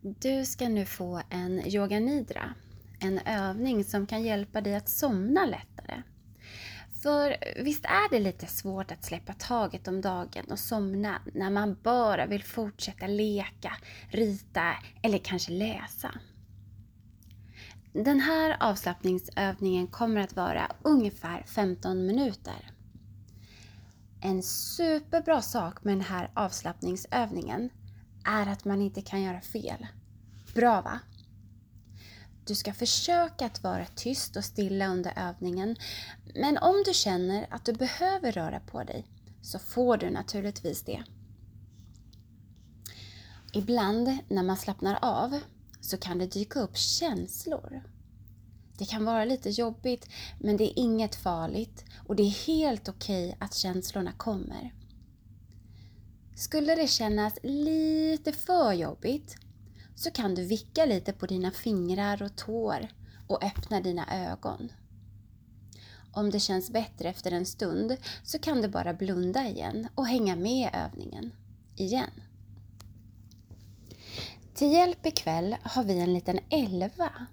Du ska nu få en yoga nidra, en övning som kan hjälpa dig att somna lättare. För visst är det lite svårt att släppa taget om dagen och somna när man bara vill fortsätta leka, rita eller kanske läsa. Den här avslappningsövningen kommer att vara ungefär 15 minuter. En superbra sak med den här avslappningsövningen är att man inte kan göra fel. Bra va? Du ska försöka att vara tyst och stilla under övningen. Men om du känner att du behöver röra på dig så får du naturligtvis det. Ibland när man slappnar av så kan det dyka upp känslor. Det kan vara lite jobbigt men det är inget farligt och det är helt okej att känslorna kommer. Skulle det kännas lite för jobbigt så kan du vicka lite på dina fingrar och tår och öppna dina ögon. Om det känns bättre efter en stund så kan du bara blunda igen och hänga med i övningen. Igen. Till hjälp ikväll har vi en liten elva.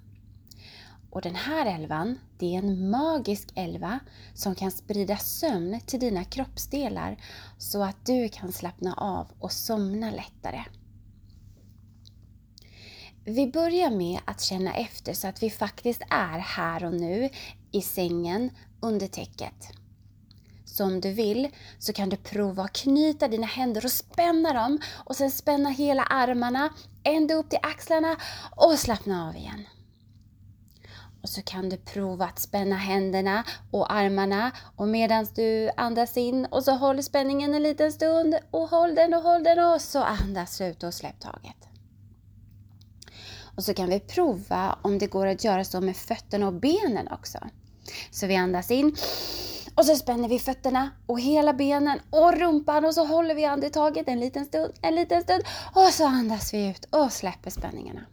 Och den här älvan, det är en magisk älva som kan sprida sömn till dina kroppsdelar så att du kan slappna av och somna lättare. Vi börjar med att känna efter så att vi faktiskt är här och nu i sängen under täcket. Så om du vill så kan du prova att knyta dina händer och spänna dem och sen spänna hela armarna ända upp till axlarna och slappna av igen. Och så kan du prova att spänna händerna och armarna och medan du andas in och så håll spänningen en liten stund och håll den och håll den och så andas ut och släpp taget. Och så kan vi prova om det går att göra så med fötterna och benen också. Så vi andas in och så spänner vi fötterna och hela benen och rumpan och så håller vi andetaget en liten stund, en liten stund och så andas vi ut och släpper spänningarna.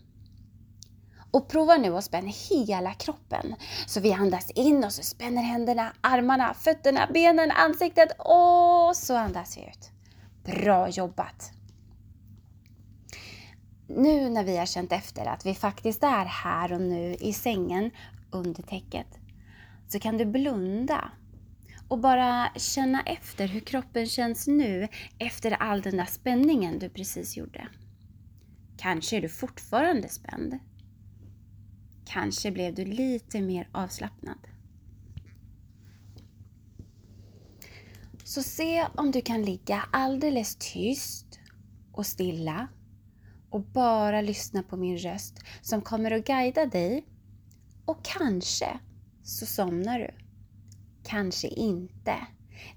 Och prova nu att spänna hela kroppen. Så vi andas in och så spänner händerna, armarna, fötterna, benen, ansiktet och så andas vi ut. Bra jobbat! Nu när vi har känt efter att vi faktiskt är här och nu i sängen under täcket så kan du blunda och bara känna efter hur kroppen känns nu efter all den där spänningen du precis gjorde. Kanske är du fortfarande spänd. Kanske blev du lite mer avslappnad. Så se om du kan ligga alldeles tyst och stilla och bara lyssna på min röst som kommer att guida dig. Och kanske så somnar du. Kanske inte.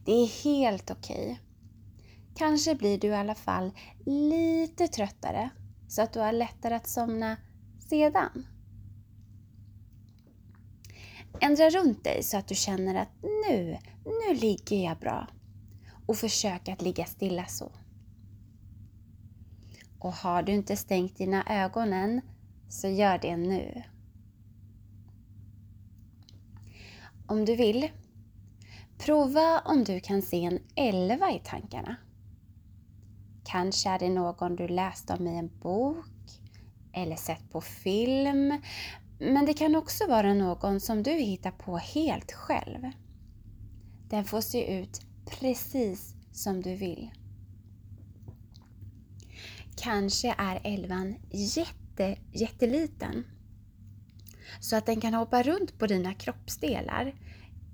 Det är helt okej. Okay. Kanske blir du i alla fall lite tröttare så att du har lättare att somna sedan. Ändra runt dig så att du känner att nu, nu ligger jag bra. Och försök att ligga stilla så. Och har du inte stängt dina ögon än, så gör det nu. Om du vill, prova om du kan se en elva i tankarna. Kanske är det någon du läst om i en bok eller sett på film. Men det kan också vara någon som du hittar på helt själv. Den får se ut precis som du vill. Kanske är älvan jätte, jätteliten. Så att den kan hoppa runt på dina kroppsdelar.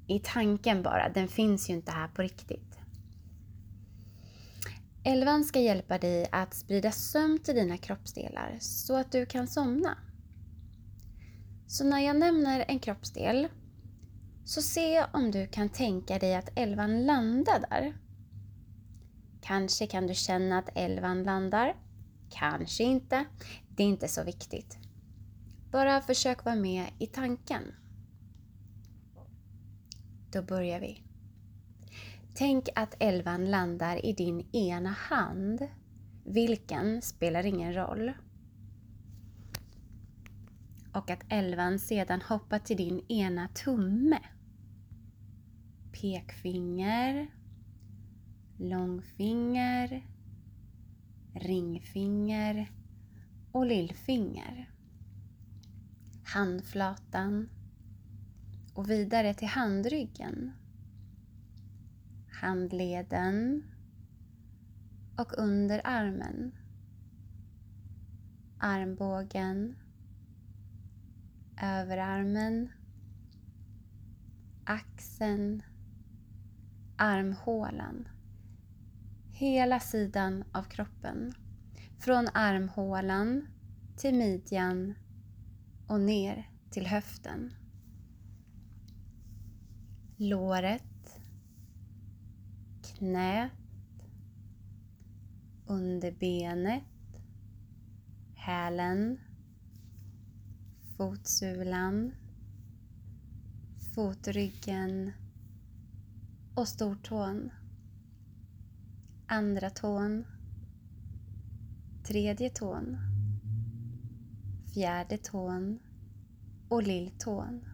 I tanken bara, den finns ju inte här på riktigt. Elvan ska hjälpa dig att sprida sömn till dina kroppsdelar så att du kan somna. Så när jag nämner en kroppsdel så se om du kan tänka dig att elvan landar där. Kanske kan du känna att elvan landar Kanske inte. Det är inte så viktigt. Bara försök vara med i tanken. Då börjar vi. Tänk att elvan landar i din ena hand. Vilken spelar ingen roll. Och att elvan sedan hoppar till din ena tumme. Pekfinger, långfinger, ringfinger och lillfinger. Handflatan och vidare till handryggen. Handleden och under armen. Armbågen, överarmen, axeln, armhålan. Hela sidan av kroppen. Från armhålan till midjan och ner till höften. Låret, knät, underbenet, hälen, fotsulan, fotryggen och stortån. Andra tån, tredje tån, fjärde tån och lilltån.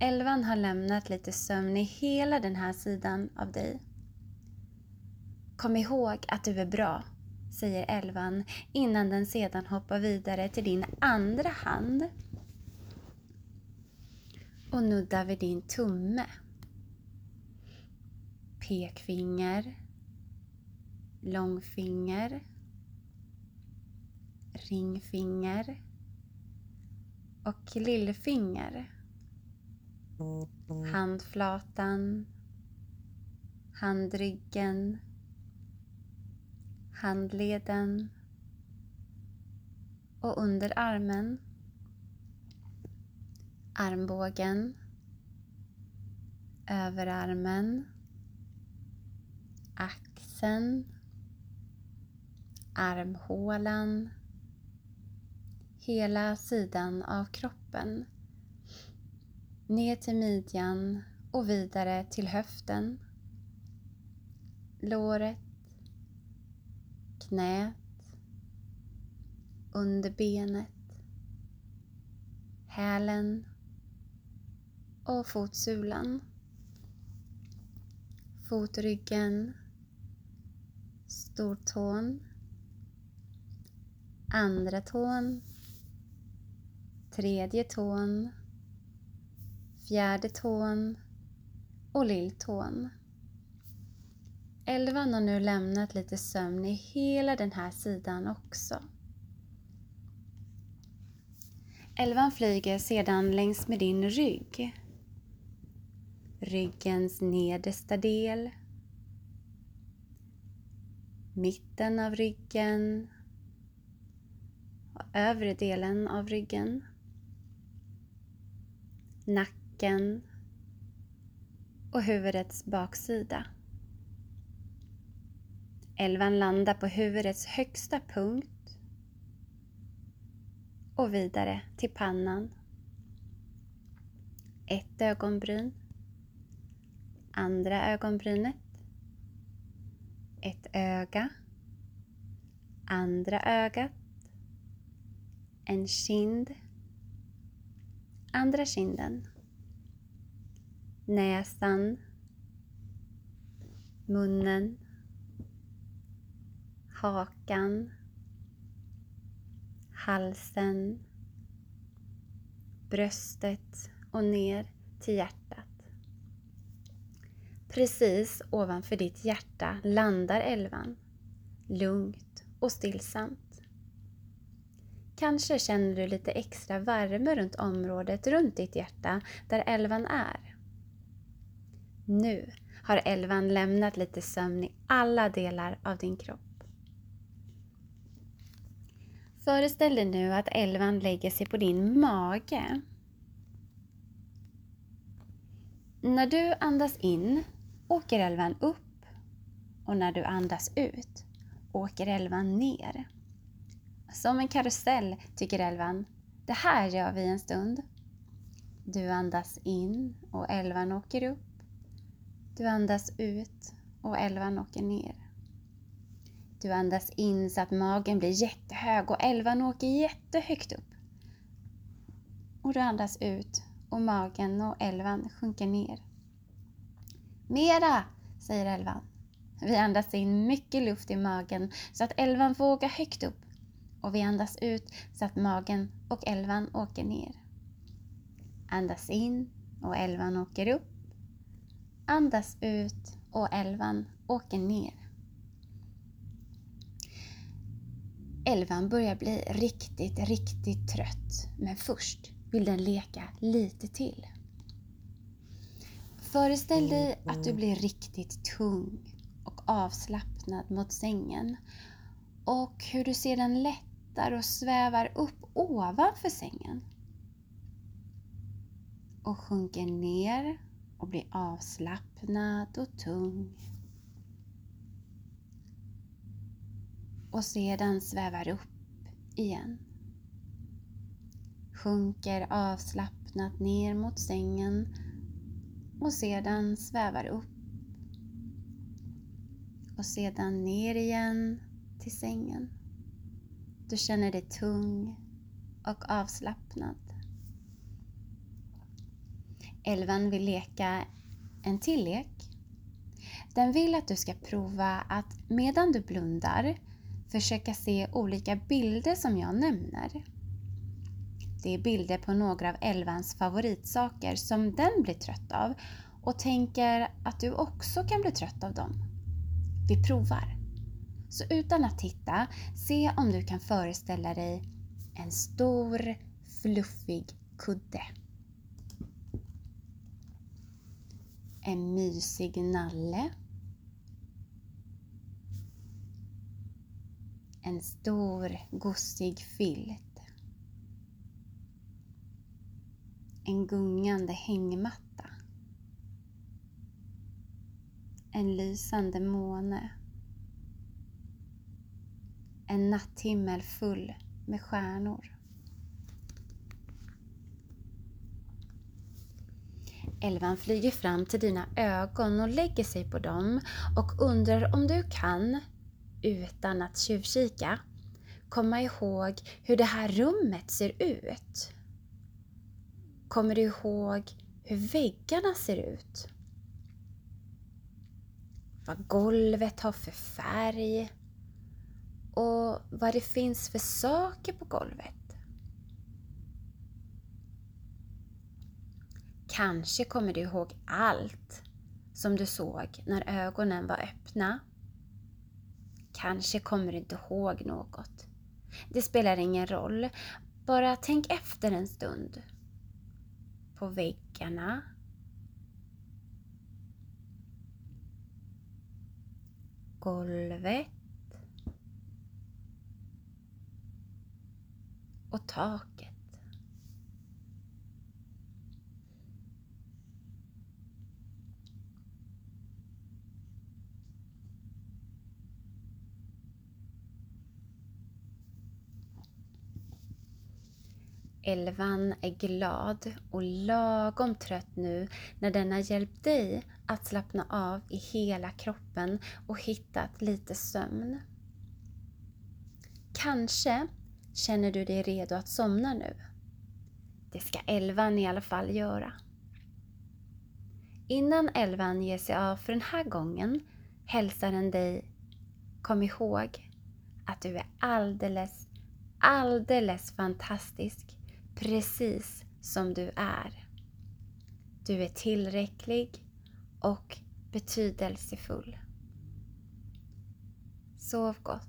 Elvan har lämnat lite sömn i hela den här sidan av dig. Kom ihåg att du är bra, säger elvan innan den sedan hoppar vidare till din andra hand. Och nuddar vid din tumme. Pekfinger, långfinger, ringfinger. Och lillfinger. Handflatan, handryggen, handleden och under armen. Armbågen, överarmen, axeln, armhålan, hela sidan av kroppen. Ner till midjan och vidare till höften, låret, knät, under benet, hälen och fotsulan. Fotryggen, stortån, andra tån, tredje tån, fjärde tån och lilltån. Elvan har nu lämnat lite sömn i hela den här sidan också. Elvan flyger sedan längs med din rygg. Ryggens nedersta del. Mitten av ryggen. Och övre delen av ryggen. Nacken. Och huvudets baksida. Elvan landar på huvudets högsta punkt och vidare till pannan. Ett ögonbryn. Andra ögonbrynet. Ett öga. Andra ögat. En kind. Andra kinden. Näsan. Munnen hakan, halsen, bröstet och ner till hjärtat. Precis ovanför ditt hjärta landar älvan, lugnt och stillsamt. Kanske känner du lite extra värme runt området runt ditt hjärta där älvan är. Nu har älvan lämnat lite sömn i alla delar av din kropp. Föreställ dig nu att elvan lägger sig på din mage. När du andas in åker elvan upp och när du andas ut åker elvan ner. Som en karusell, tycker elvan. Det här gör vi en stund. Du andas in och elvan åker upp. Du andas ut och elvan åker ner. Du andas in så att magen blir jättehög och elvan åker jättehögt upp. Och du andas ut och magen och elvan sjunker ner. Mera, säger elvan. Vi andas in mycket luft i magen så att elvan får åka högt upp. Och vi andas ut så att magen och elvan åker ner. Andas in och elvan åker upp. Andas ut och elvan åker ner. Elvan börjar bli riktigt, riktigt trött. Men först vill den leka lite till. Föreställ dig att du blir riktigt tung och avslappnad mot sängen och hur du sedan lättar och svävar upp ovanför sängen och sjunker ner och blir avslappnad och tung. Och sedan svävar upp igen. Sjunker avslappnat ner mot sängen och sedan svävar upp. Och sedan ner igen till sängen. Du känner dig tung och avslappnad. Elvan vill leka en till lek. Den vill att du ska prova att medan du blundar försöka se olika bilder som jag nämner. Det är bilder på några av Elvans favoritsaker som den blir trött av och tänker att du också kan bli trött av dem. Vi provar. Så utan att titta, se om du kan föreställa dig en stor fluffig kudde. En mysig nalle. En stor gosig filt. En gungande hängmatta. En lysande måne. En natthimmel full med stjärnor. Elvan flyger fram till dina ögon och lägger sig på dem och undrar om du kan, utan att tjuvkika, komma ihåg hur det här rummet ser ut. Kommer du ihåg hur väggarna ser ut? Vad golvet har för färg och vad det finns för saker på golvet. Kanske kommer du ihåg allt som du såg när ögonen var öppna. Kanske kommer du inte ihåg något. Det spelar ingen roll. Bara tänk efter en stund. På väggarna. Golvet. Och taket. Elvan är glad och lagom trött nu när den har hjälpt dig att slappna av i hela kroppen och hittat lite sömn. Kanske känner du dig redo att somna nu. Det ska elvan i alla fall göra. Innan elvan ger sig av för den här gången hälsar den dig Kom ihåg att du är alldeles, alldeles fantastisk precis som du är. Du är tillräcklig och betydelsefull. Sov gott.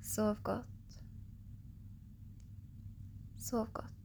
Sov gott. Sov gott.